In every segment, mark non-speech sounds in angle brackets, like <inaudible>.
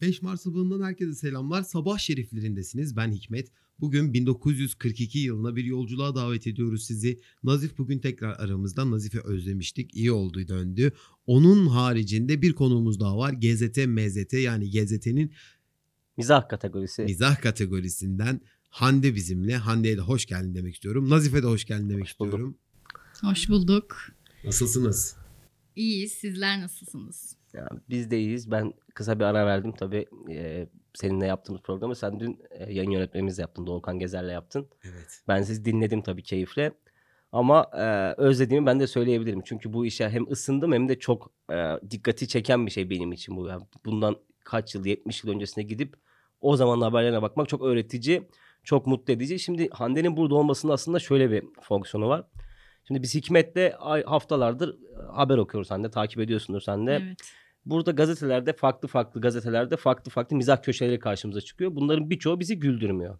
5 Mart sabahından herkese selamlar. Sabah şeriflerindesiniz. Ben Hikmet. Bugün 1942 yılına bir yolculuğa davet ediyoruz sizi. Nazif bugün tekrar aramızda. Nazif'i özlemiştik. İyi oldu döndü. Onun haricinde bir konuğumuz daha var. GZT, MZT yani GZT'nin Mizah kategorisi. mizah kategorisinden Hande bizimle. Hande'ye de hoş geldin demek istiyorum. Nazif'e de hoş geldin demek Hoş istiyorum. Hoş bulduk. Nasılsınız? İyiyiz. Sizler nasılsınız? Yani biz de iyiyiz. Ben kısa bir ara verdim tabii. e, seninle yaptığımız programı. Sen dün e, yayın yönetmenimizle yaptın. Doğukan Gezer'le yaptın. Evet. Ben sizi dinledim tabii keyifle. Ama e, özlediğimi ben de söyleyebilirim. Çünkü bu işe hem ısındım hem de çok e, dikkati çeken bir şey benim için bu. Yani bundan kaç yıl, 70 yıl öncesine gidip o zaman haberlerine bakmak çok öğretici, çok mutlu edici. Şimdi Hande'nin burada olmasının aslında şöyle bir fonksiyonu var. Şimdi biz Hikmet'le haftalardır haber okuyoruz sen de takip ediyorsundur sen de. Evet. Burada gazetelerde farklı farklı gazetelerde farklı farklı mizah köşeleri karşımıza çıkıyor. Bunların birçoğu bizi güldürmüyor.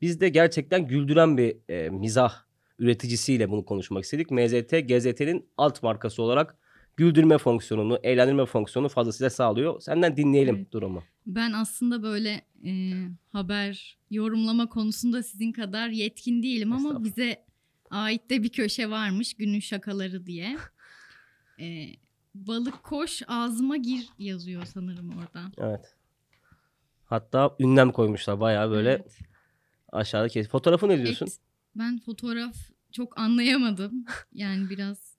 Biz de gerçekten güldüren bir e, mizah üreticisiyle bunu konuşmak istedik. MZT, GZT'nin alt markası olarak güldürme fonksiyonunu, eğlendirme fonksiyonunu fazlasıyla sağlıyor. Senden dinleyelim Evet. durumu. Ben aslında böyle e, haber yorumlama konusunda sizin kadar yetkin değilim ama bize ait de bir köşe varmış günün şakaları diye. E, <laughs> balık koş ağzıma gir yazıyor sanırım orada. Evet. Hatta ünlem koymuşlar bayağı böyle Evet. aşağıda kes. Fotoğrafı ne diyorsun? Et- ben fotoğraf çok anlayamadım. Yani biraz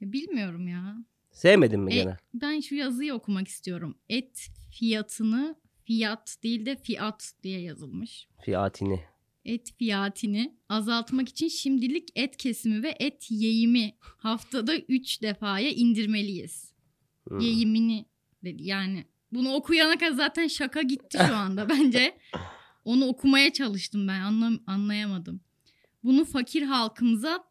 bilmiyorum ya. Sevmedin mi E, gene? ben şu yazıyı okumak istiyorum. Et fiyatını fiyat değil de fiyat diye yazılmış. Fiyatini. Et fiyatını azaltmak için şimdilik et kesimi ve et yeyimi haftada 3 defaya indirmeliyiz. Hmm. Yeyimini dedi. Yani bunu okuyana kadar zaten şaka gitti şu anda <laughs> bence. Onu okumaya çalıştım ben anlam anlayamadım. Bunu fakir halkımıza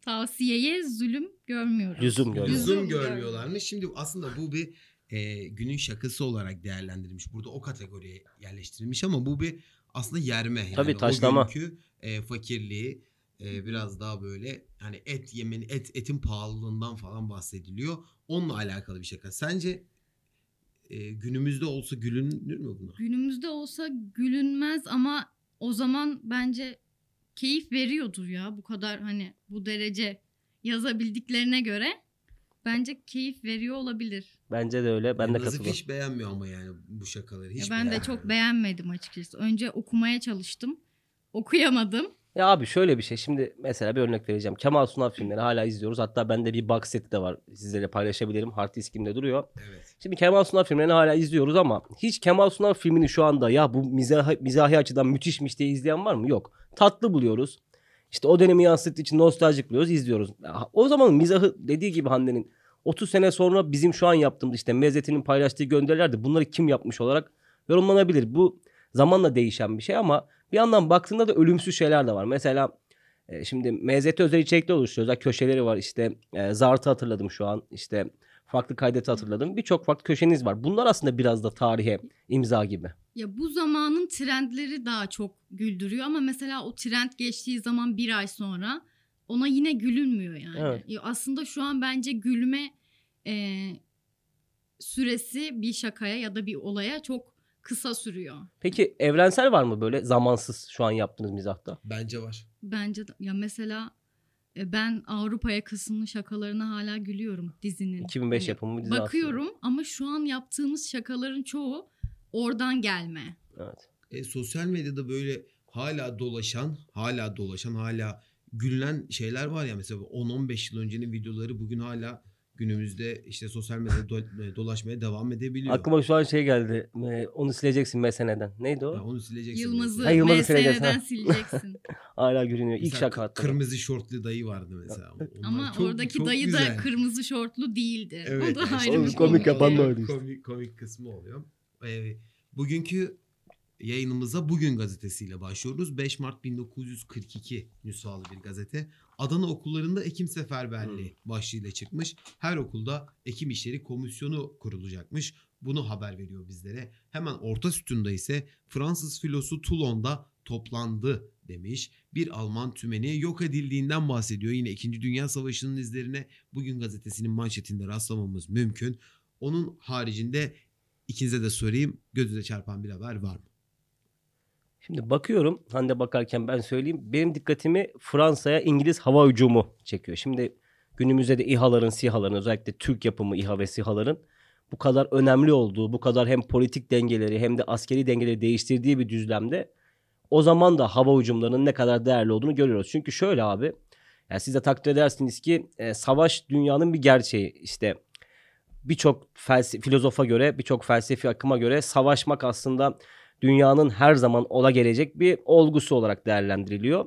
tavsiyeye zulüm görmüyoruz. Lüzum görmüyoruz. Lüzum Lüzum görmüyorlarmış. Şimdi aslında bu bir e, günün şakası olarak değerlendirilmiş. Burada o kategoriye yerleştirilmiş ama bu bir aslında yerme. Yani Tabii, taşlama. O günkü e, fakirliği e, biraz daha böyle hani et yemen, et etin pahalılığından falan bahsediliyor. Onunla alakalı bir şaka. Sence e, günümüzde olsa gülünür mü buna? Günümüzde olsa gülünmez ama o zaman bence keyif veriyordur ya bu kadar hani bu derece yazabildiklerine göre bence keyif veriyor olabilir. Bence de öyle. Ben de Nazif katılıyorum. hiç beğenmiyor ama yani bu şakaları. Ya Hiç ben de çok beğenmedim açıkçası. Önce okumaya çalıştım. Okuyamadım. Ya abi şöyle bir şey. Şimdi mesela bir örnek vereceğim. Kemal Sunal filmleri hala izliyoruz. Hatta bende bir box seti de var. Sizlerle paylaşabilirim. Hard diskimde duruyor. Evet. Şimdi Kemal Sunal filmlerini hala izliyoruz ama hiç Kemal Sunal filmini şu anda ya bu mizahi, mizahi açıdan müthişmiş diye izleyen var mı? Yok. Tatlı buluyoruz. İşte o dönemi yansıttığı için nostaljik buluyoruz, izliyoruz. O zaman mizahı dediği gibi Hande'nin 30 sene sonra bizim şu an yaptığımız işte Mezzet'in paylaştığı gönderilerde bunları kim yapmış olarak yorumlanabilir. Bu zamanla değişen bir şey ama bir yandan baktığında da ölümsüz şeyler de var. Mesela e, şimdi MZT özel içerikli oluşturuyor. Özel köşeleri var. İşte e, Zart'ı hatırladım şu an. İşte farklı kaydeti hatırladım. Birçok farklı köşeniz var. Bunlar aslında biraz da tarihe imza gibi. Ya bu zamanın trendleri daha çok güldürüyor ama mesela o trend geçtiği zaman bir ay sonra ona yine gülünmüyor yani. Evet. Ya Aslında şu an bence gülme e, süresi bir şakaya ya da bir olaya çok kısa sürüyor. Peki evrensel var mı böyle zamansız şu an yaptığınız mizahta? Bence var. Bence de, ya mesela ben Avrupa yakasının şakalarına hala gülüyorum dizinin. 2005 Hani yapımı dizi Bakıyorum ama şu an yaptığımız şakaların çoğu oradan gelme. aslında. Evet. E, sosyal medyada böyle hala dolaşan, hala dolaşan, hala gülünen şeyler var ya mesela 10-15 yıl öncenin videoları bugün hala günümüzde işte sosyal medyada do- e, dolaşmaya devam edebiliyor. Aklıma şu an şey geldi. E, onu sileceksin meseneden. Neydi o? Ya onu sileceksin. Yılmaz'ı mesela. Ha, Yılmaz'ı ha. sileceksin. <laughs> Hala gülünüyor. İlk Mesela şaka hatta. Kırmızı şortlu dayı vardı mesela. <laughs> Onlar Ama çok- oradaki çok dayı güzel. da kırmızı şortlu değildi. Evet, o da yani ayrı işte bir komik konu. yapan da oluyor. öyle işte. Komik, komik kısmı oluyor. Ee, bugünkü yayınımıza Bugün gazetesiyle başlıyoruz. 5 Mart 1942 nüshalı bir gazete. Adana okullarında Ekim Seferberliği başlığıyla çıkmış. Her okulda Ekim İşleri Komisyonu kurulacakmış. Bunu haber veriyor bizlere. Hemen orta sütunda ise Fransız filosu Toulon'da toplandı demiş. Bir Alman tümeni yok edildiğinden bahsediyor. Yine 2. Dünya Savaşı'nın izlerine bugün gazetesinin manşetinde rastlamamız mümkün. Onun haricinde ikinize de sorayım. Gözüne çarpan bir haber var mı? Şimdi bakıyorum Hande bakarken ben söyleyeyim. Benim dikkatimi Fransa'ya İngiliz hava hücumu çekiyor. Şimdi günümüzde de İHA'ların, SİHA'ların özellikle Türk yapımı İHA ve SİHA'ların bu kadar önemli olduğu, bu kadar hem politik dengeleri hem de askeri dengeleri değiştirdiği bir düzlemde o zaman da hava hücumlarının ne kadar değerli olduğunu görüyoruz. Çünkü şöyle abi, yani siz de takdir edersiniz ki e, savaş dünyanın bir gerçeği. İşte birçok felsefe, filozofa göre, birçok felsefi akıma göre savaşmak aslında dünyanın her zaman ola gelecek bir olgusu olarak değerlendiriliyor.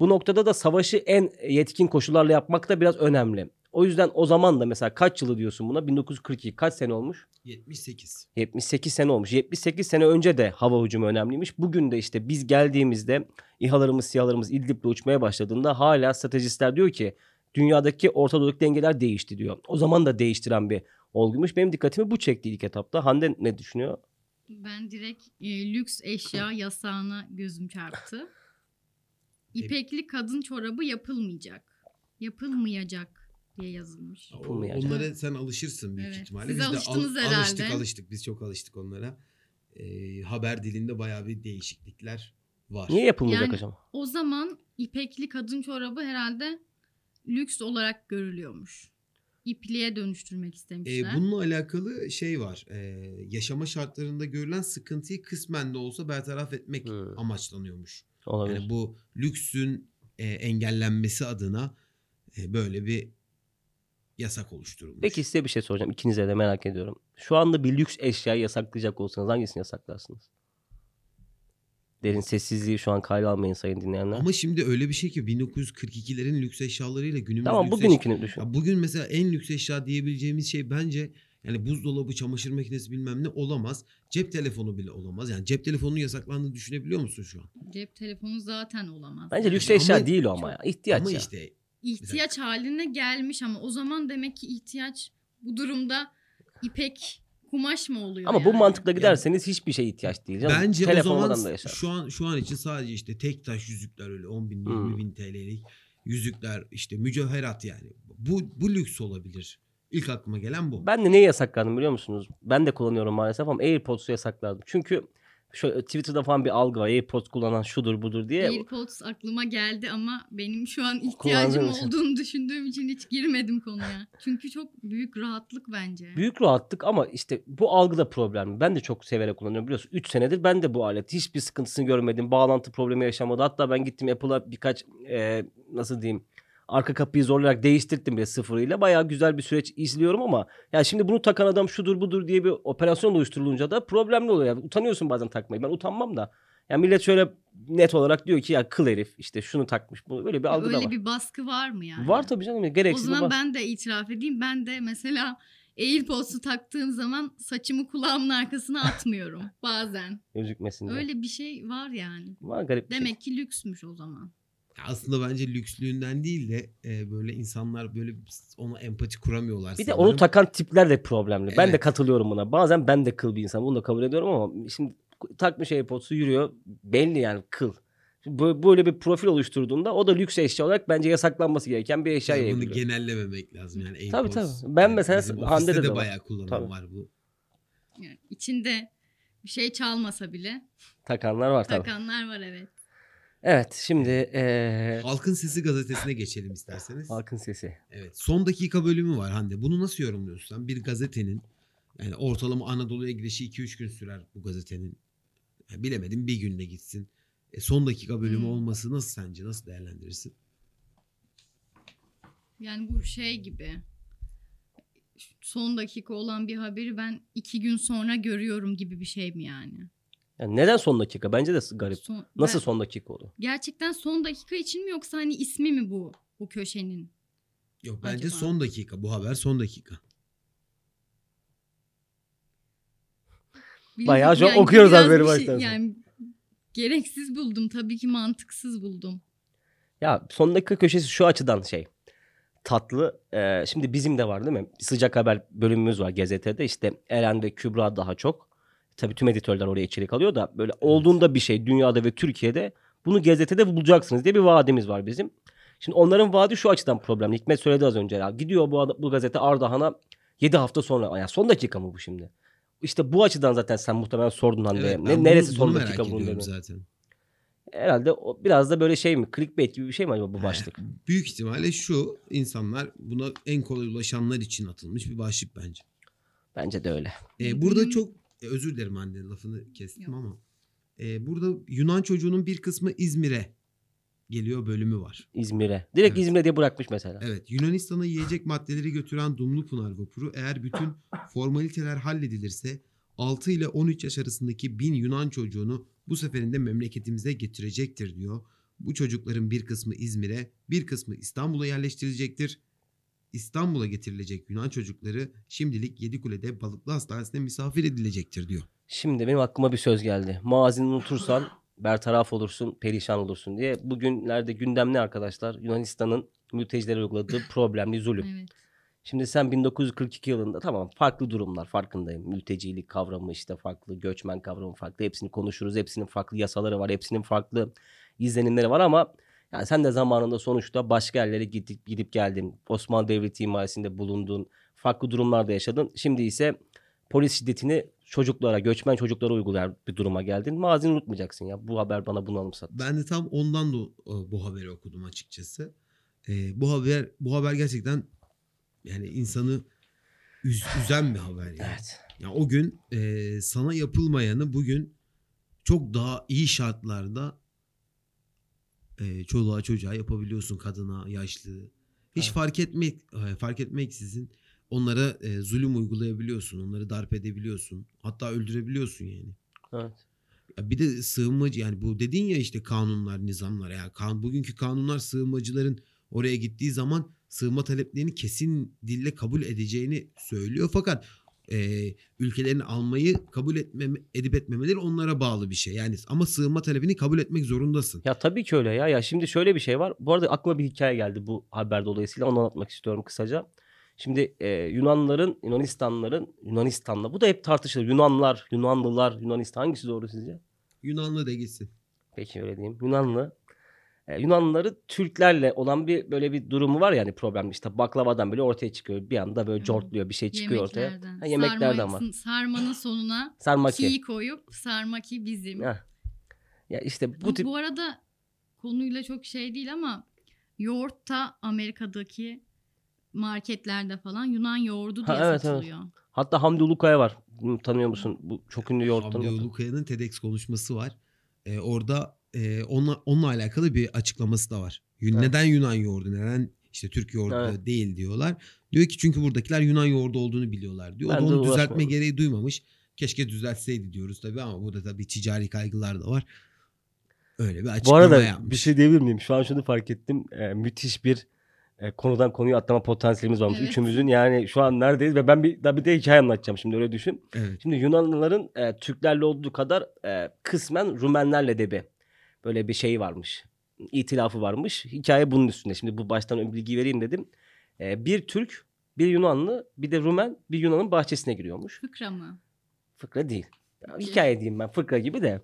Bu noktada da savaşı en yetkin koşullarla yapmak da biraz önemli. O yüzden o zaman da mesela kaç yılı diyorsun buna? 1942 kaç sene olmuş? 78. 78 sene olmuş. 78 sene önce de hava hücumu önemliymiş. Bugün de işte biz geldiğimizde İHA'larımız, SİHA'larımız İdlib'le uçmaya başladığında hala stratejistler diyor ki dünyadaki Orta Doğu'daki dengeler değişti diyor. O zaman da değiştiren bir olguymuş. Benim dikkatimi bu çekti ilk etapta. Hande ne düşünüyor? Ben direkt e, lüks eşya yasağına gözüm çarptı. <laughs> İpekli kadın çorabı yapılmayacak. Yapılmayacak diye yazılmış. Yapılmayacak. Onlara sen alışırsın büyük Evet. ihtimalle. Siz Biz de alıştınız al- herhalde. Alıştık alıştık. Biz çok alıştık onlara. Ee, haber dilinde bayağı bir değişiklikler var. Niye yapılmayacak Yani- acaba? O zaman ipekli kadın çorabı herhalde lüks olarak görülüyormuş. İpliğe dönüştürmek Ee, istemişler. bununla alakalı şey var. Ee, yaşama şartlarında görülen sıkıntıyı kısmen de olsa bertaraf etmek Hmm. amaçlanıyormuş. Olabilir. Yani bu lüksün e, engellenmesi adına e, böyle bir yasak oluşturulmuş. Peki size bir şey soracağım. İkinize de merak ediyorum. Şu anda bir lüks eşyayı yasaklayacak olsanız hangisini yasaklarsınız? Derin sessizliği şu an kayda almayın sayın dinleyenler. Ama şimdi öyle bir şey ki 1942'lerin lüks eşyalarıyla günümüz tamam lüks bugününkünü düşün. Ya bugün mesela en lüks eşya diyebileceğimiz şey bence yani buzdolabı, çamaşır makinesi bilmem ne olamaz. Cep telefonu bile olamaz. Yani cep telefonunun yasaklandığını düşünebiliyor musun şu an? Cep telefonu zaten olamaz. Bence Yani. lüks eşya Ama- değil o ama ya. İhtiyaç Ama ya. işte ihtiyaç haline gelmiş ama o zaman demek ki ihtiyaç bu durumda ipek kumaş mı oluyor Ama bu yani? mantıkla giderseniz hiçbir şey ihtiyaç değil. Canım. bence o Telefon zaman olmadan da yaşar. şu an şu an için sadece işte tek taş yüzükler öyle 10 bin 20 Hmm. bin TL'lik yüzükler işte mücevherat yani. Bu, bu lüks olabilir. İlk aklıma gelen bu. Ben de neyi yasakladım biliyor musunuz? Ben de kullanıyorum maalesef ama AirPods'u yasakladım. Çünkü şöyle Twitter'da falan bir algı var. AirPods kullanan şudur budur diye. AirPods aklıma geldi ama benim şu an ihtiyacım için. olduğunu düşündüğüm için hiç girmedim konuya. Çünkü çok büyük rahatlık bence. Büyük rahatlık ama işte bu algıda problem. Ben de çok severek kullanıyorum biliyorsun. 3 senedir ben de bu alet. Hiçbir sıkıntısını görmedim. Bağlantı problemi yaşamadı. Hatta ben gittim Apple'a birkaç e, nasıl diyeyim arka kapıyı zorlayarak değiştirdim bile sıfırıyla. Bayağı güzel bir süreç izliyorum ama ya şimdi bunu takan adam şudur budur diye bir operasyon oluşturulunca da problemli oluyor. Yani utanıyorsun bazen takmayı. Ben utanmam da. Yani millet şöyle net olarak diyor ki ya kıl herif işte şunu takmış. Bu böyle bir algı da Öyle var. bir baskı var mı yani? Var tabii canım. O Gereksiz bir zaman ben de itiraf edeyim. Ben de mesela AirPods'u taktığım zaman saçımı kulağımın arkasına atmıyorum bazen. gözükmesin diye. Öyle bir şey var yani. Var garip bir şey. Demek ki lüksmüş o zaman. Aslında bence lükslüğünden değil de e, böyle insanlar böyle ona empati kuramıyorlar. Bir de sanırım. onu takan tipler de problemli. Ben de Evet. katılıyorum buna. Bazen ben de kıl bir insan. Bunu da kabul ediyorum ama şimdi takmış AirPods'u yürüyor. Belli yani kıl. Şimdi bö- Böyle bir profil oluşturduğunda o da lüks eşya olarak bence yasaklanması gereken bir eşya Yani bunu genellememek lazım yani. Tabii, AirPods. tabii. Ben Yani mesela bizim Hande'de de de var. bayağı kullanan Tabii. var bu. Yani içinde bir şey çalmasa bile Takanlar var tabii. takanlar var evet. Evet şimdi eee Halkın Sesi gazetesine geçelim isterseniz. halkın sesi. Evet. Son dakika bölümü var Hande. Bunu nasıl yorumluyorsun sen? Bir gazetenin yani ortalama Anadolu'ya girişi 2-3 gün sürer bu gazetenin. Yani bilemedim bir günde gitsin. E, son dakika bölümü Hmm. olması nasıl sence? Nasıl değerlendirirsin? Yani bu şey gibi son dakika olan bir haberi ben iki gün sonra görüyorum gibi bir şey mi yani? Yani neden son dakika? Bence de garip. Son, Nasıl ben- son dakika oldu? Gerçekten son dakika için mi yoksa hani ismi mi bu bu köşenin? Yok bence Acaba? son dakika. Bu haber son dakika. Bilmiyorum, Bayağı şu an okuyoruz biraz haberi şey- baştan sona. Yani gereksiz buldum tabii ki mantıksız buldum. Ya son dakika köşesi şu açıdan şey tatlı. Ee, şimdi bizim de var değil mi? Sıcak haber bölümümüz var gazetede. İşte Eren ve Kübra daha çok. Tabii tüm editörler oraya içerik alıyor da böyle olduğunda bir şey dünyada ve Türkiye'de bunu gazetede bulacaksınız diye bir vaadimiz var bizim. Şimdi onların vaadi şu açıdan problemli. Hikmet söyledi az önce. Ya. Gidiyor bu, bu gazete Ardahan'a 7 hafta sonra. Yani son dakika mı bu şimdi? işte bu açıdan zaten sen muhtemelen sordun Hande'ye. Evet, ne, neresi bunu- son bunu dakika bunun dedin. zaten. Herhalde o biraz da böyle şey mi? Clickbait gibi bir şey mi acaba bu başlık? Büyük ihtimalle şu insanlar buna en kolay ulaşanlar için atılmış bir başlık bence. Bence de öyle. Ee, burada çok e, özür dilerim anne lafını kestim Yok. ama e, burada Yunan çocuğunun bir kısmı İzmir'e geliyor bölümü var. İzmir'e. Direkt Evet. İzmir'e diye bırakmış mesela. Evet Yunanistan'a yiyecek maddeleri götüren Dumlupınar vapuru eğer bütün <laughs> formaliteler halledilirse 6 ile 13 yaş arasındaki bin Yunan çocuğunu bu seferinde memleketimize getirecektir diyor. Bu çocukların bir kısmı İzmir'e, bir kısmı İstanbul'a yerleştirilecektir. İstanbul'a getirilecek Yunan çocukları şimdilik Yedikule'de Balıklı Hastanesi'ne misafir edilecektir diyor. Şimdi benim aklıma bir söz geldi. Mazini unutursan bertaraf olursun, perişan olursun diye. Bugünlerde gündem ne arkadaşlar? Yunanistan'ın mültecilere uyguladığı problemli zulüm. Evet. Şimdi sen 1942 yılında tamam farklı durumlar farkındayım. Mültecilik kavramı işte farklı, göçmen kavramı farklı. Hepsini konuşuruz. Hepsinin farklı yasaları var. Hepsinin farklı izlenimleri var ama yani sen de zamanında sonuçta başka yerlere gidip, gidip geldin. Osmanlı Devleti himayesinde bulundun. Farklı durumlarda yaşadın. Şimdi ise polis şiddetini çocuklara, göçmen çocuklara uygulayan bir duruma geldin. Mazini unutmayacaksın ya. Bu haber bana bunu anımsattı. Ben de tam ondan da e, bu haberi okudum açıkçası. E, bu haber bu haber gerçekten yani insanı üz- üzen bir haber yani. Evet. Ya o gün e, sana yapılmayanı bugün çok daha iyi şartlarda e, çoluğa çocuğa yapabiliyorsun kadına, yaşlı. Hiç Evet. fark etmek e, fark etmeksizin onlara e, zulüm uygulayabiliyorsun, onları darp edebiliyorsun. Hatta öldürebiliyorsun yani. Evet. Ya bir de sığınmacı yani bu dedin ya işte kanunlar, nizamlar. Yani kan, bugünkü kanunlar sığınmacıların oraya gittiği zaman sığınma taleplerini kesin dille kabul edeceğini söylüyor. Fakat e, ülkelerin almayı kabul etmeme, edip etmemeleri onlara bağlı bir şey. Yani ama sığınma talebini kabul etmek zorundasın. Ya tabii ki öyle ya. Ya şimdi şöyle bir şey var. Bu arada aklıma bir hikaye geldi bu haber dolayısıyla. Onu anlatmak istiyorum kısaca. Şimdi e, Yunanların, Yunanistanların, Yunanistan'la bu da hep tartışılır. Yunanlar, Yunanlılar, Yunanistan hangisi doğru sizce? Yunanlı da gitsin. Peki öyle diyeyim. Yunanlı. E, Yunanlıları Türklerle olan bir böyle bir durumu var yani problem. İşte baklavadan böyle ortaya çıkıyor. Bir anda böyle Evet. cortluyor bir şey çıkıyor ortaya. Yemeklerden. Ha, yemeklerden Sarma- var. Sarmanın sonuna Sarmaki. ki koyup sarmaki bizim. Heh. Ya işte bu Bu, tip bu arada konuyla çok şey değil ama yoğurt da Amerika'daki marketlerde falan Yunan yoğurdu diye Ha, evet, evet. satılıyor. hatta Hamdi Ulukaya var. Bunu tanıyor musun? Bu çok ünlü yoğurt Hamdi. Ulukaya'nın TEDx konuşması var. E, orada e, onunla, onunla alakalı bir açıklaması da var. Yun- Evet. Neden Yunan yoğurdu? Neden işte Türk yoğurdu Evet. değil diyorlar. Diyor ki çünkü buradakiler Yunan yoğurdu olduğunu biliyorlar diyor. O Ben da de onu düzeltme gereği duymamış. Keşke düzeltseydi diyoruz tabii ama burada tabii ticari kaygılar da var. Öyle bir Bu açıklama arada yapmış. bir şey diyebilir miyim? Şu an şunu fark ettim. Ee, müthiş bir e, konudan konuyu atlama potansiyelimiz varmış. Evet. Üçümüzün yani şu an neredeyiz ve ben bir, daha bir de hikaye anlatacağım şimdi öyle düşün. Evet. Şimdi Yunanlıların e, Türklerle olduğu kadar e, kısmen Rumenlerle de bir böyle bir şey varmış. İtilafı varmış. Hikaye bunun üstünde. Şimdi bu baştan ön bilgi vereyim dedim. E, bir Türk, bir Yunanlı, bir de Rumen bir Yunan'ın bahçesine giriyormuş. Fıkra mı? Fıkra değil. Ya, Hikaye diyeyim ben fıkra gibi de.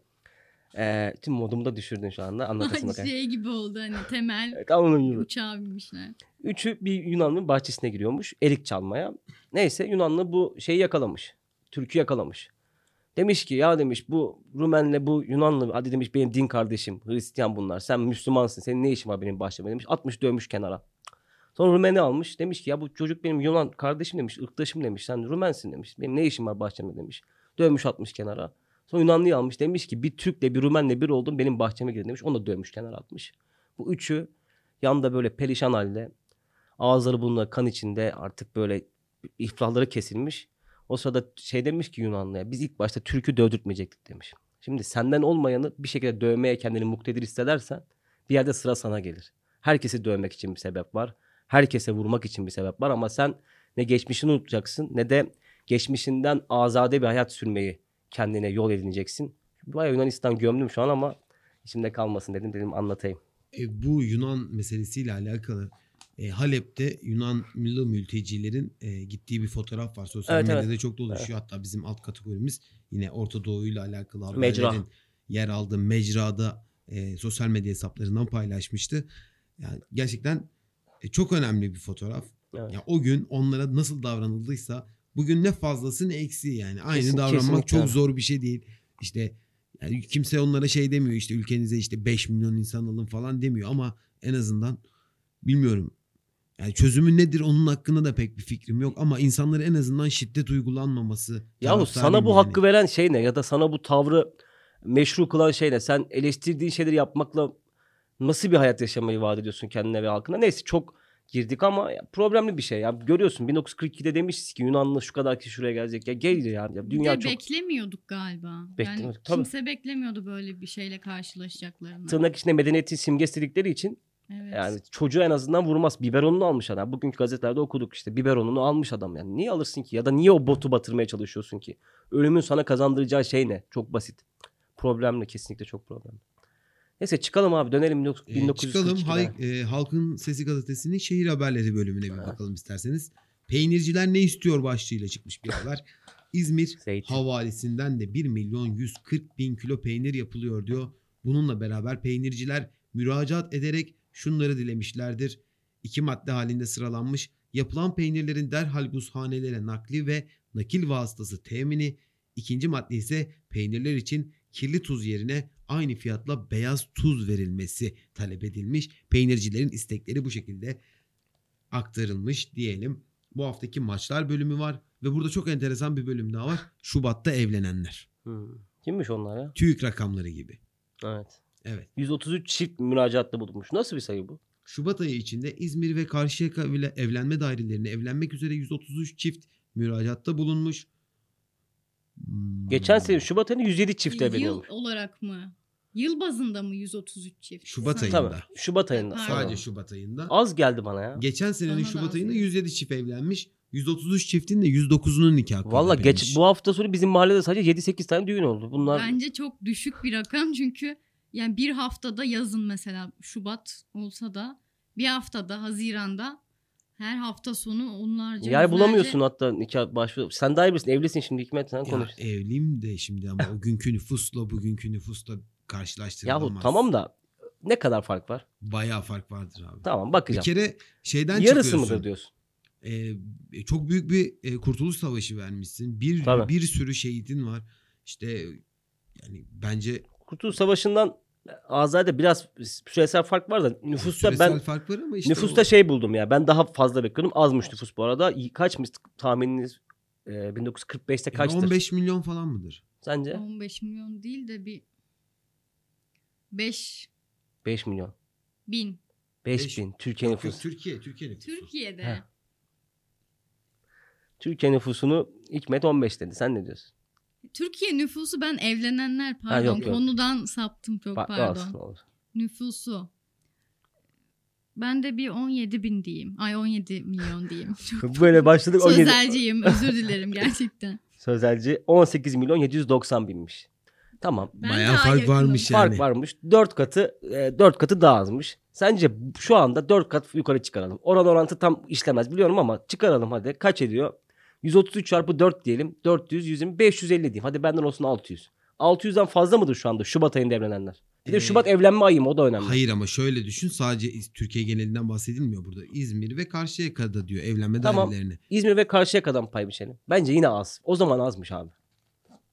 E, tüm modumu da düşürdün şu anda anlatasın <laughs> bakayım. şey gibi oldu hani temel Evet, onun gibi. uçağa binmişler. Üçü bir Yunanlı'nın bahçesine giriyormuş erik çalmaya. Neyse Yunanlı bu şeyi yakalamış. Türk'ü yakalamış. Demiş ki ya demiş bu Rumenle bu Yunanlı hadi demiş benim din kardeşim Hristiyan bunlar. Sen Müslümansın senin ne işin var benim bahçeme demiş. Atmış dövmüş kenara. Sonra Rumen'i almış. Demiş ki ya bu çocuk benim Yunan kardeşim demiş. ırktaşım demiş. Sen Rumensin demiş. Benim ne işim var bahçemde demiş. Dövmüş atmış kenara. Sonra Yunanlıyı almış. Demiş ki bir Türk'le bir Rumen'le bir oldum benim bahçeme girdin demiş. Onu da dövmüş kenara atmış. Bu üçü yanda böyle perişan halde ağızları burnları kan içinde artık böyle iflahları kesilmiş. O sırada şey demiş ki Yunanlı'ya biz ilk başta Türk'ü dövdürtmeyecektik demiş. Şimdi senden olmayanı bir şekilde dövmeye kendini muktedir hissedersen bir yerde sıra sana gelir. Herkesi dövmek için bir sebep var. Herkese vurmak için bir sebep var ama sen ne geçmişini unutacaksın ne de geçmişinden azade bir hayat sürmeyi kendine yol edineceksin. Bayağı Yunanistan gömdüm şu an ama içimde kalmasın dedim dedim anlatayım. E, bu Yunan meselesiyle alakalı e, Halep'te Yunanlı mültecilerin e, gittiği bir fotoğraf var. Sosyal Evet, evet. medyada çok dolaşıyor. Hatta bizim alt kategorimiz yine Orta Doğu ile alakalı haberlerin yer aldığı mecrada e, sosyal medya hesaplarından paylaşmıştı. Yani gerçekten e, çok önemli bir fotoğraf. Evet. Ya o gün onlara nasıl davranıldıysa bugün ne fazlası ne eksiği yani. Aynı Kesin- davranmak kesinlikle çok zor bir şey değil. İşte yani kimse onlara şey demiyor işte ülkenize işte 5 milyon insan alın falan demiyor ama en azından bilmiyorum. Yani çözümü nedir onun hakkında da pek bir fikrim yok ama insanlara en azından şiddet uygulanmaması. Yahu taraftarıyım sana bu yani. hakkı veren şey ne? Ya da sana bu tavrı meşru kılan şey ne? Sen eleştirdiğin şeyleri yapmakla nasıl bir hayat yaşamayı vaat ediyorsun kendine ve halkına? Neyse çok girdik ama ya problemli bir şey. Ya görüyorsun 1942'de demişiz ki Yunanlı şu kadar kişi şuraya gelecek. Ya gelir ya. ya Bir dünya de çok beklemiyorduk galiba. Yani Beklemiyorduk, tabii. kimse beklemiyordu böyle bir şeyle karşılaşacaklarını. tırnak içinde medeniyetin simgesi dedikleri için Evet. yani çocuğu en azından vurmaz. Biberonunu almış adam. Bugünkü gazetelerde okuduk işte. Biberonunu almış adam yani. Niye alırsın ki? Ya da niye o botu batırmaya çalışıyorsun ki? Ölümün sana kazandıracağı şey ne? Çok basit. Problemli. Kesinlikle çok problemli. Neyse çıkalım abi. Dönelim Ee, 1942'den. çıkalım Hay- e, Halkın Sesi gazetesinin şehir haberleri bölümüne bir Evet. bakalım isterseniz. Peynirciler ne istiyor başlığıyla çıkmış bir haber. İzmir <laughs> Zeytin. havalesinden de 1 milyon 140 bin kilo peynir yapılıyor diyor. Bununla beraber peynirciler müracaat ederek şunları dilemişlerdir. İki madde halinde sıralanmış yapılan peynirlerin derhal buzhanelere nakli ve nakil vasıtası temini. İkinci madde ise peynirler için kirli tuz yerine aynı fiyatla beyaz tuz verilmesi talep edilmiş. Peynircilerin istekleri bu şekilde aktarılmış diyelim. Bu haftaki maçlar bölümü var ve burada çok enteresan bir bölüm daha var. Şubat'ta evlenenler. Hmm. Kimmiş onlar ya? TÜİK rakamları gibi. Evet. Evet. 133 çift müracaatta bulunmuş. Nasıl bir sayı bu? Şubat ayı içinde İzmir ve Karşıyaka ile evlenme dairelerine evlenmek üzere 133 çift müracaatta bulunmuş. Hmm. Geçen sene Şubat ayında 107 çift Yıl evleniyormuş. olarak mı? Yıl bazında mı 133 çift? Şubat Sanki. ayında. Tabii. Şubat ayında. Pardon. Sadece. Şubat ayında. Az geldi bana ya. Geçen senenin Bana Şubat ayında geldi. 107 çift evlenmiş. 133 çiftin de 109'unun nikahı Valla kıyılmış. geç bu hafta sonu bizim mahallede sadece 7-8 tane düğün oldu. Bunlar Bence çok düşük bir rakam çünkü yani bir haftada yazın mesela Şubat olsa da bir haftada Haziran'da her hafta sonu onlarca yer bulamıyorsun hatta nikah başvuru. Sen daha iyi bilirsin. Evlisin şimdi Hikmet sen Ya konuş. evliyim de şimdi ama o günkü nüfusla bugünkü nüfusla karşılaştırılamaz. Yahu tamam da ne kadar fark var? Bayağı fark vardır abi. Tamam Bir bakacağım. kere şeyden Yarısı çıkıyorsun. mıdır diyorsun? Ee, çok büyük bir e, kurtuluş savaşı vermişsin. Bir Tabii. bir sürü şehidin var. İşte yani bence Kurtuluş Savaşı'ndan Azade biraz süresel fark var da nüfusta süresel ben fark var ama işte nüfusta o- şey buldum ya. Ben daha fazla bekliyordum. Azmış nüfus bu arada. Kaçmış tahmininiz? Ee, 1945'te yani kaçtır? 15 milyon falan mıdır? Sence? 15 milyon değil de bir 5 5 milyon. bin. 5 Beş- bin. Türkiye yok, nüfusu. Türkiye, Türkiye nüfusu. Türkiye'de Heh. Türkiye nüfusunu Hikmet 15 dedi. Sen ne diyorsun? Türkiye nüfusu ben evlenenler pardon yok, yok. konudan saptım çok Ba- pardon. olsun, olsun. Nüfusu. Ben de bir 17 bin diyeyim. Ay 17 milyon diyeyim. <laughs> Çok Böyle başladık. 17 sözelciyim özür dilerim <laughs> gerçekten. Sözelci 18 milyon 790 binmiş. Tamam. Ben Bayağı fark yakınım. varmış yani. Fark varmış. 4 katı 4 katı daha azmış. Sence şu anda 4 kat yukarı çıkaralım. Oran orantı tam işlemez biliyorum ama çıkaralım hadi. Kaç ediyor? 133 çarpı 4 diyelim. 400, 120, 550 diyeyim. Hadi benden olsun 600. 600'den fazla mıdır şu anda Şubat ayında evlenenler? Bir de Ee, Şubat evlenme ayı mı o da önemli. Hayır ama şöyle düşün sadece Türkiye genelinden bahsedilmiyor burada. İzmir ve Karşıyaka'da diyor evlenme Tamam. dairelerine. İzmir ve Karşıyaka'dan pay biçelim. Bence yine az. O zaman azmış abi.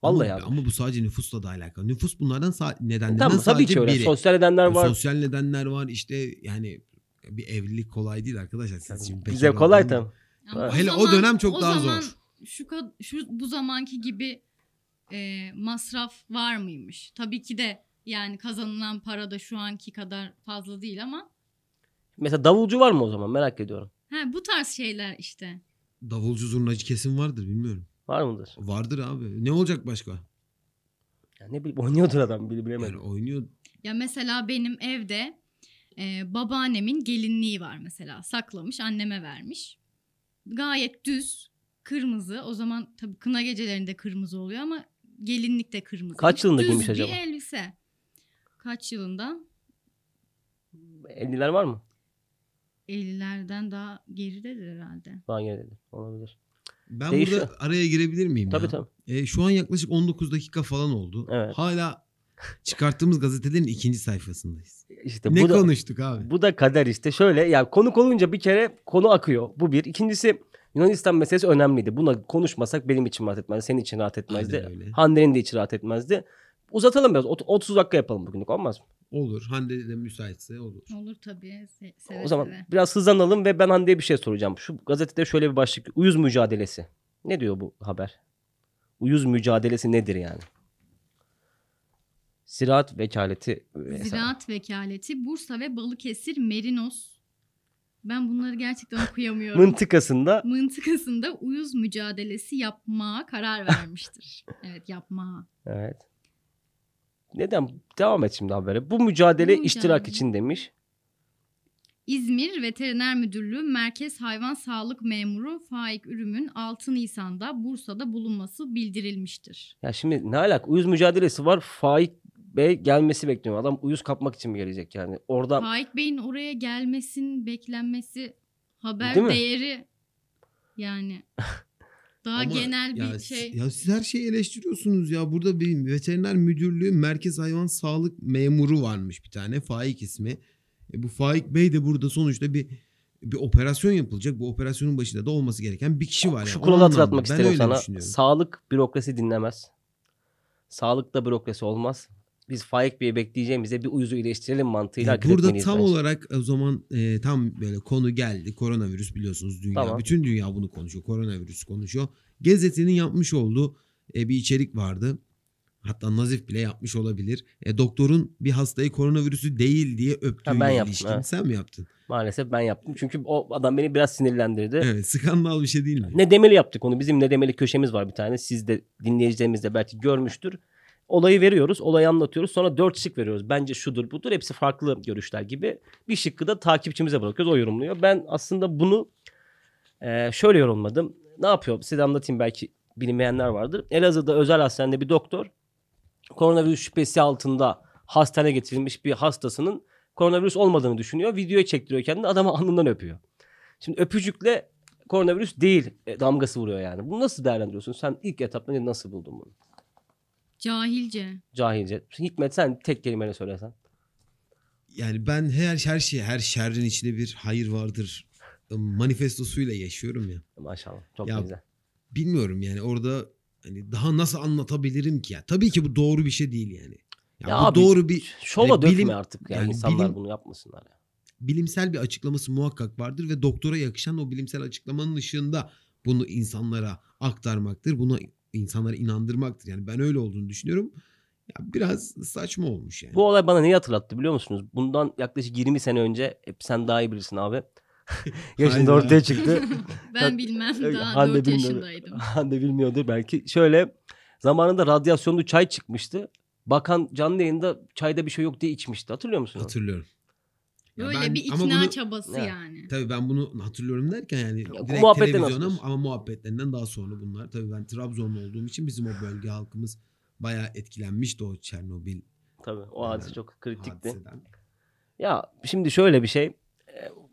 Vallahi ama, abi. ama bu sadece nüfusla da alakalı. Nüfus bunlardan sa- nedenlerinden Tamam tabii sadece ki öyle. biri. Sosyal nedenler var. Sosyal nedenler var işte yani bir evlilik kolay değil arkadaşlar. Siz şimdi Bize kolay olduğunuz- tabii. Ama Hele o dönem çok daha zaman zor. Şu, şu bu zamanki gibi e, masraf var mıymış? Tabii ki de yani kazanılan para da şu anki kadar fazla değil ama Mesela davulcu var mı o zaman merak ediyorum. ha, bu tarz şeyler işte. Davulcu zurnacı kesin vardır bilmiyorum. Var mıdır? Vardır abi. Ne olacak başka? Ya ne bileyim oynuyordur adam bile bilemedim. Yani oynuyor. Ya mesela benim evde e, babaannemin gelinliği var mesela saklamış anneme vermiş. Gayet düz kırmızı o zaman tabii kına gecelerinde kırmızı oluyor ama gelinlik de kırmızı. Kaç yılında düz giymiş bir acaba? elbise. Kaç yılında? 50'ler var mı? 50'lerden daha geridedir herhalde. Daha yeni dedim. Olabilir. Ben Değişiyor. burada araya girebilir miyim Tabii ya? tabii. E, şu an yaklaşık 19 dakika falan oldu. Evet. Hala çıkarttığımız gazetelerin ikinci sayfasındayız. İşte ne bu da, konuştuk abi? bu da kader işte. Şöyle ya konu olunca bir kere konu akıyor. Bu bir. İkincisi Yunanistan meselesi önemliydi. Buna konuşmasak benim için rahat etmezdi. Senin için rahat etmezdi. Hande'nin de içi rahat etmezdi. Uzatalım biraz. Ot- 30 dakika yapalım bugünlük olmaz mı? Olur. Hande de müsaitse olur. Olur tabii. Se- seve o zaman seve. biraz hızlanalım ve ben Hande'ye bir şey soracağım. Şu gazetede şöyle bir başlık. Uyuz mücadelesi. Ne diyor bu haber? Uyuz mücadelesi nedir yani? Ziraat vekaleti. hesabı. Ziraat Vekaleti Bursa ve Balıkesir Merinos. Ben bunları gerçekten okuyamıyorum. <laughs> Mıntıkasında Mıntıkasında uyuz mücadelesi yapmaya karar vermiştir. <laughs> evet yapmaya. Evet. Neden? Devam et şimdi habere. Bu mücadele Bu iştirak mücadele. için demiş. İzmir Veteriner Müdürlüğü Merkez Hayvan Sağlık Memuru Faik Ürüm'ün 6 Nisan'da Bursa'da bulunması bildirilmiştir. Ya şimdi ne alaka? Uyuz mücadelesi var. Faik Bey gelmesi bekleniyor. Adam uyuz kapmak için mi gelecek yani? Orada Faik Bey'in oraya gelmesin beklenmesi haber Değil mi? değeri yani <laughs> daha Ama genel bir ya, şey. Ya siz her şeyi eleştiriyorsunuz ya. Burada bir veteriner müdürlüğü merkez hayvan sağlık memuru varmış bir tane. Faik ismi. E bu Faik Bey de burada sonuçta bir bir operasyon yapılacak. Bu operasyonun başında da olması gereken bir kişi var. şu yani. Kuralı hatırlatmak ben isterim sana. Sağlık bürokrasi dinlemez. Sağlıkta bürokrasi olmaz. Biz Faik Bey'i bekleyeceğimize bir uyuzu iyileştirelim mantığıyla E, hareket burada tam bence. olarak o zaman e, tam böyle konu geldi. Koronavirüs biliyorsunuz dünya. Tamam. Bütün dünya bunu konuşuyor. Koronavirüs konuşuyor. Gazetenin yapmış olduğu e, bir içerik vardı. Hatta Nazif bile yapmış olabilir. E, doktorun bir hastayı koronavirüsü değil diye öptüğü Ha, ben yaptım, ilişkin. evet. Sen mi yaptın? Maalesef ben yaptım. Çünkü o adam beni biraz sinirlendirdi. Evet skandal bir şey değil mi? Ne demeli yaptık onu. Bizim ne demeli köşemiz var bir tane. Siz de dinleyicilerimiz de belki görmüştür. Olayı veriyoruz, olayı anlatıyoruz. Sonra dört şık veriyoruz. Bence şudur budur. Hepsi farklı görüşler gibi. Bir şıkkı da takipçimize bırakıyoruz. O yorumluyor. Ben aslında bunu e, şöyle yorumladım. Ne yapıyor? Size anlatayım belki bilmeyenler vardır. Elazığ'da özel hastanede bir doktor koronavirüs şüphesi altında hastaneye getirilmiş bir hastasının koronavirüs olmadığını düşünüyor. Videoya çektiriyor kendini adamı alnından öpüyor. Şimdi öpücükle koronavirüs değil e, damgası vuruyor yani. Bunu nasıl değerlendiriyorsun? Sen ilk etapta nasıl buldun bunu? Cahilce. Cahilce. Hikmet sen tek kelimeyle söylesen. Yani ben her her şey her şerrin içinde bir hayır vardır e, manifestosuyla yaşıyorum ya. Maşallah. Çok Ya, güzel. Bilmiyorum yani orada hani daha nasıl anlatabilirim ki ya? Tabii ki bu doğru bir şey değil yani. Ya, Ya bu abi, doğru bir Şova yani dökme bilim- artık. Yani, yani insanlar bilim- bunu yapmasınlar. Ya. bilimsel bir açıklaması muhakkak vardır ve doktora yakışan o bilimsel açıklamanın ışığında bunu insanlara aktarmaktır. Bunu insanlara inandırmaktır. Yani ben öyle olduğunu düşünüyorum. Ya biraz saçma olmuş yani. Bu olay bana neyi hatırlattı biliyor musunuz? Bundan yaklaşık 20 sene önce hep sen daha iyi bilirsin abi. <laughs> Yaşında ortaya çıktı. <laughs> Ben bilmem daha Hande 4 bilmiyor. yaşındaydım. <laughs> Hande bilmiyordur belki. Şöyle zamanında radyasyonlu çay çıkmıştı. Bakan canlı yayında çayda bir şey yok diye içmişti. Hatırlıyor musun? Hatırlıyorum. Ya Böyle ben- bir ama ikna bunu- çabası Ya. yani. Tabii ben bunu hatırlıyorum derken yani bu direkt televizyona hatırlıyorsun. ama muhabbetlerinden daha sonra bunlar. Tabii ben Trabzonlu olduğum için bizim o bölge halkımız bayağı etkilenmişti o Çernobil Tabii o Yani hadise çok kritikti. hadiseden. Ya şimdi şöyle bir şey.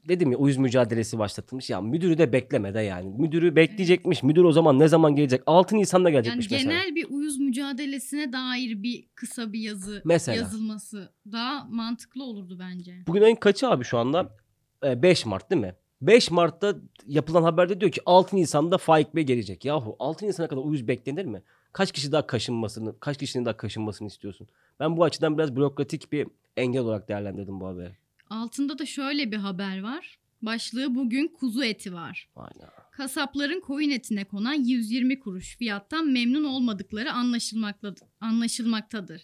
Dedim ya uyuz mücadelesi başlatılmış. Ya müdürü de beklemede yani. Müdürü bekleyecekmiş. Müdür o zaman ne zaman gelecek? 6 Nisan'da Yani gelecekmiş genel mesela. bir uyuz mücadelesine dair bir kısa bir yazı Mesela. yazılması daha mantıklı olurdu bence. Bugün ayın kaçı abi şu anda? E, 5 Mart değil mi? 5 Mart'ta yapılan haberde diyor ki 6 Nisan'da Faik Bey gelecek. Yahu 6 Nisan'a kadar uyuz beklenir mi? Kaç kişi daha kaşınmasını, kaç kişinin daha kaşınmasını istiyorsun? Ben bu açıdan biraz bürokratik bir engel olarak değerlendirdim bu haberi. Altında da şöyle bir haber var. Başlığı bugün kuzu eti var. Aynen. Kasapların koyun etine konan 120 kuruş fiyattan memnun olmadıkları anlaşılmaktadır. anlaşılmaktadır.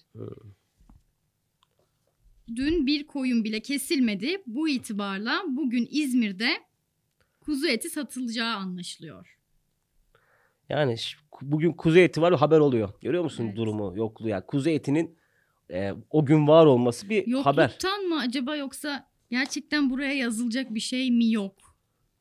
Dün bir koyun bile kesilmedi. Bu itibarla bugün İzmir'de kuzu eti satılacağı anlaşılıyor. Yani bugün kuzu eti var haber oluyor. Görüyor musun Evet. durumu yokluğu yani. Kuzu etinin e, o gün var olması bir haber. Yokluktan mı acaba yoksa gerçekten buraya yazılacak bir şey mi yok?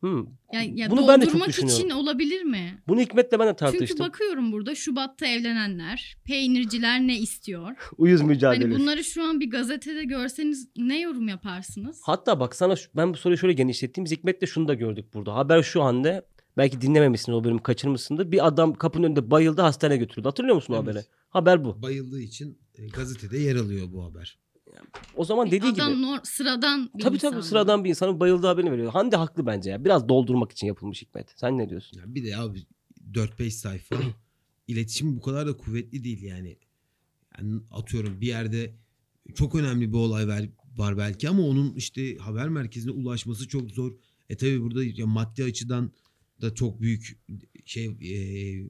Hı. Ya, ya Bunu ben de çok düşünüyorum. için olabilir mi? Bunu Hikmet'le ben de Çünkü tartıştım. bakıyorum burada Şubat'ta evlenenler, peynirciler ne istiyor? <laughs> Uyuz mücadelesi. Hani bunları şu an bir gazetede görseniz ne yorum yaparsınız? Hatta bak sana şu- ben bu soruyu şöyle genişlettiğimiz Hikmet'le şunu da gördük burada. Haber şu anda belki dinlememişsin o bölümü kaçırmışsındır. Bir adam kapının önünde bayıldı hastaneye götürüldü. Hatırlıyor musun o Evet. haberi? Haber bu. Bayıldığı için gazetede yer alıyor bu haber. O zaman dediği Adam gibi. nor- sıradan bir Tabii insan. tabii sıradan bir insanın bayıldığı haberini veriyor. Hande haklı bence ya. Biraz doldurmak için yapılmış Hikmet. Sen ne diyorsun? Ya bir de abi 4-5 sayfa <clears throat> iletişim bu kadar da kuvvetli değil yani. yani. Atıyorum bir yerde çok önemli bir olay var, var belki ama onun işte haber merkezine ulaşması çok zor. E tabi burada ya maddi açıdan da çok büyük şey e,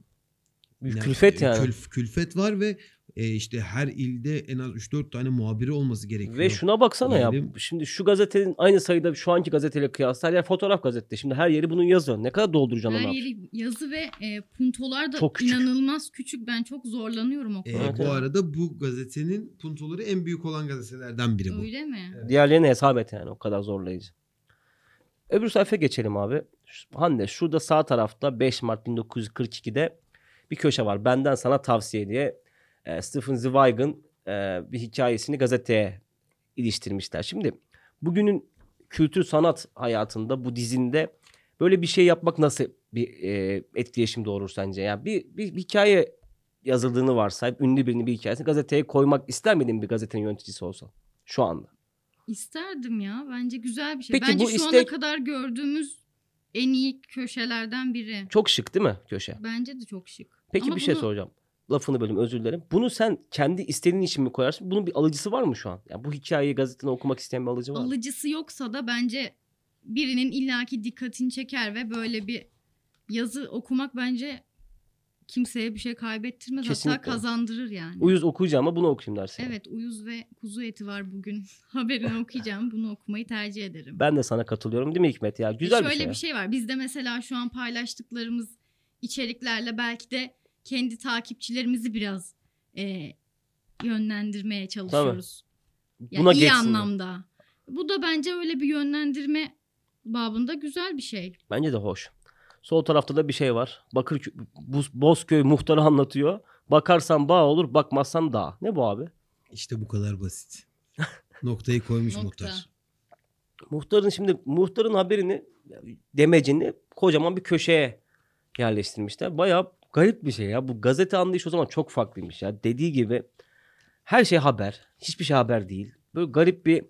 Ne- külfet e, yani. külf- külfet var ve e, işte her ilde en az 3-4 tane muhabiri olması gerekiyor. Ve şuna baksana ya. Diyelim. Şimdi şu gazetenin aynı sayıda şu anki gazeteyle kıyasla her yer fotoğraf gazete. Şimdi her yeri bunun yazıyor. Ne kadar dolduracaksın Her onu? yeri yazı ve e, puntolar da Çok küçük. inanılmaz küçük. Ben çok zorlanıyorum E, okurken. Evet, bu evet. arada bu gazetenin puntoları en büyük olan gazetelerden biri bu. Öyle mi? Diğerlerine hesap et yani o kadar zorlayıcı. Öbür sayfaya geçelim abi. Şu- Hande şurada sağ tarafta 5 Mart 1942'de bir köşe var. Benden sana tavsiye diye e, Stephen Zweig'ın e, bir hikayesini gazeteye iliştirmişler. Şimdi bugünün kültür sanat hayatında bu dizinde böyle bir şey yapmak nasıl bir e, etkileşim doğurur sence? Yani bir, bir, bir hikaye yazıldığını varsayıp ünlü birinin bir hikayesini gazeteye koymak ister miydin bir gazetenin yöneticisi olsa? Şu anda. İsterdim ya. Bence güzel bir şey. Peki Bence bu şu ana istek- kadar gördüğümüz en iyi köşelerden biri. Çok şık değil mi köşe? Bence de çok şık. Peki Ama bir şey bunu- soracağım. Lafını bölüm özür dilerim. Bunu sen kendi istediğin için mi koyarsın? Bunun bir alıcısı var mı şu an? Yani bu hikayeyi gazeteden okumak isteyen bir alıcı var mı? Alıcısı yoksa da bence birinin illaki dikkatini çeker ve böyle bir yazı okumak bence kimseye bir şey kaybettirmez. Kesinlikle. Hatta kazandırır yani. Uyuz okuyacağım ama bunu okuyayım dersin. Evet uyuz ve kuzu eti var bugün. <laughs> Haberini <laughs> okuyacağım. Bunu okumayı tercih ederim. Ben de sana katılıyorum değil mi Hikmet ya? Güzel Şöyle bir şey. ya. bir şey var. Bizde mesela şu an paylaştıklarımız içeriklerle belki de kendi takipçilerimizi biraz e, yönlendirmeye çalışıyoruz. Yani Buna iyi geçsin. anlamda. Bu da bence öyle bir yönlendirme babında güzel bir şey. Bence de hoş. Sol tarafta da bir şey var. Bakır Bozköy muhtarı anlatıyor. Bakarsan bağ olur, bakmazsan dağ. Ne bu abi? İşte bu kadar basit. <laughs> Noktayı koymuş Nokta. muhtar. Muhtarın şimdi muhtarın haberini demecini kocaman bir köşeye yerleştirmişler. Bayağı garip bir şey ya. Bu gazete anlayışı o zaman çok farklıymış ya. Dediği gibi her şey haber. Hiçbir şey haber değil. Böyle garip bir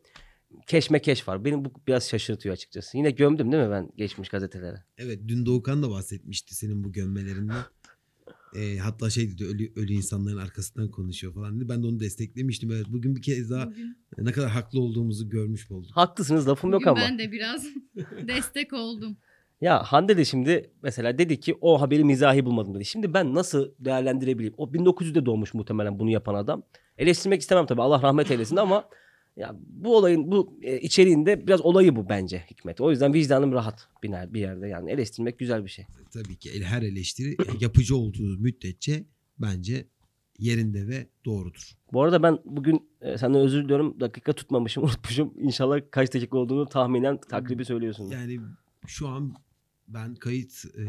keşmekeş var. Beni bu biraz şaşırtıyor açıkçası. Yine gömdüm değil mi ben geçmiş gazetelere? Evet dün Doğukan da bahsetmişti senin bu gömmelerinden. <laughs> Ee, hatta şey dedi ölü, ölü insanların arkasından konuşuyor falan dedi. Ben de onu desteklemiştim. Evet, bugün bir kez daha Bugün, ne kadar haklı olduğumuzu görmüş olduk. Haklısınız lafım yok bugün ama. ben de biraz <laughs> destek oldum. Ya Hande de şimdi mesela dedi ki o haberi mizahi bulmadım dedi. Şimdi ben nasıl değerlendirebileyim? O 1900'de doğmuş muhtemelen bunu yapan adam. Eleştirmek istemem tabii Allah rahmet eylesin ama ya bu olayın bu e, içeriğinde biraz olayı bu bence Hikmet. O yüzden vicdanım rahat biner bir yerde yani eleştirmek güzel bir şey. Tabii ki her eleştiri <clears throat> yapıcı olduğu müddetçe bence yerinde ve doğrudur. Bu arada ben bugün e, senden özür diliyorum. Dakika tutmamışım, <laughs> unutmuşum. İnşallah kaç dakika olduğunu tahminen takribi söylüyorsun. Yani şu an ben kayıt e,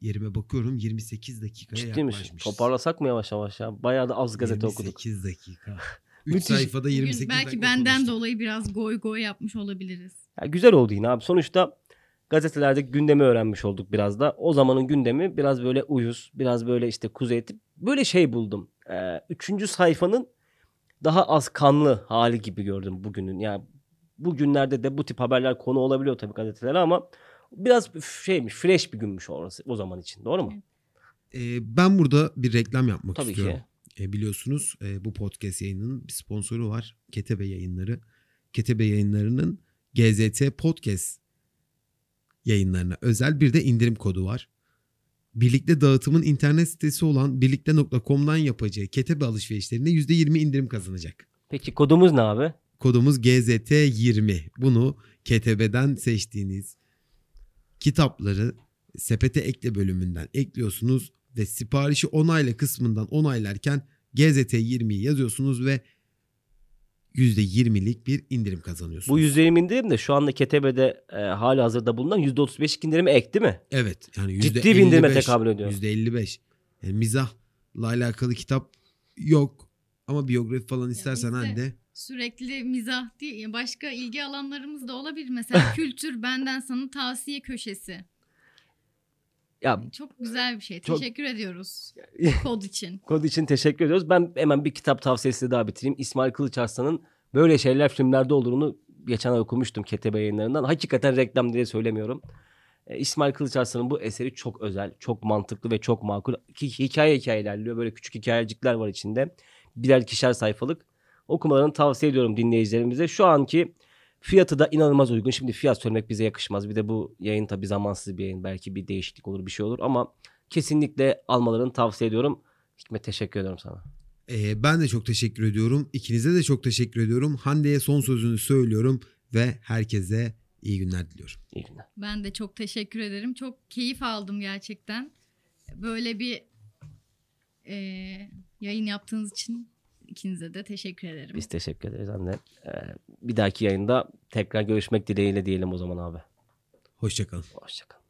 yerime bakıyorum 28 dakikaya Ciddi yaklaşmışız. Toparlasak mı yavaş yavaş ya? Bayağı da az gazete 28 okuduk. dakika. 3 Müthiş. sayfada 28 Bugün belki benden konuştuk. dolayı biraz goy goy yapmış olabiliriz. Ya güzel oldu yine abi. Sonuçta gazetelerde gündemi öğrenmiş olduk biraz da. O zamanın gündemi biraz böyle uyuz, biraz böyle işte kuzey eti. Böyle şey buldum. Ee, üçüncü sayfanın daha az kanlı hali gibi gördüm bugünün. Yani bugünlerde de bu tip haberler konu olabiliyor tabii gazetelere ama biraz şeymiş, fresh bir günmüş orası o zaman için. Doğru mu? E, ben burada bir reklam yapmak Tabii istiyorum. ki. E, biliyorsunuz e, bu podcast yayınının bir sponsoru var. Ketebe yayınları. Ketebe yayınlarının GZT podcast yayınlarına özel bir de indirim kodu var. Birlikte dağıtımın internet sitesi olan birlikte.com'dan yapacağı Ketebe alışverişlerinde %20 indirim kazanacak. Peki kodumuz ne abi? Kodumuz GZT20. Bunu Ketebe'den seçtiğiniz kitapları sepete ekle bölümünden ekliyorsunuz ve siparişi onayla kısmından onaylarken GZT20'yi yazıyorsunuz ve %20'lik bir indirim kazanıyorsunuz. Bu %20 indirim de şu anda Ketebe'de e, hali hazırda bulunan %35 indirime ek değil mi? Evet. Yani Ciddi bir indirime tekabül ediyor. %55. Yani mizahla alakalı kitap yok. Ama biyografi falan istersen hani de Sürekli mizah değil. Başka ilgi alanlarımız da olabilir. Mesela <laughs> kültür benden sana tavsiye köşesi. Ya Çok güzel bir şey. Çok- Teşekkür ediyoruz <laughs> kod için. Kod için teşekkür ediyoruz. Ben hemen bir kitap tavsiyesi daha bitireyim. İsmail Kılıç Arslan'ın Böyle şeyler filmlerde olduğunu geçen ay okumuştum KTB yayınlarından. Hakikaten reklam diye söylemiyorum. E, İsmail Kılıç Arslan'ın bu eseri çok özel, çok mantıklı ve çok makul. Hikaye hikaye ilerliyor. Böyle küçük hikayecikler var içinde. Birer ikişer sayfalık. Okumalarını tavsiye ediyorum dinleyicilerimize. Şu anki fiyatı da inanılmaz uygun. Şimdi fiyat söylemek bize yakışmaz. Bir de bu yayın tabii zamansız bir yayın. Belki bir değişiklik olur, bir şey olur ama kesinlikle almalarını tavsiye ediyorum. Hikmet teşekkür ediyorum sana. Ee, ben de çok teşekkür ediyorum. İkinize de çok teşekkür ediyorum. Hande'ye son sözünü söylüyorum ve herkese iyi günler diliyorum. İyi günler. Ben de çok teşekkür ederim. Çok keyif aldım gerçekten. Böyle bir e, yayın yaptığınız için ikinize de teşekkür ederim. Biz teşekkür ederiz anne. Ee, bir dahaki yayında tekrar görüşmek dileğiyle diyelim o zaman abi. Hoşçakalın. Hoşçakal.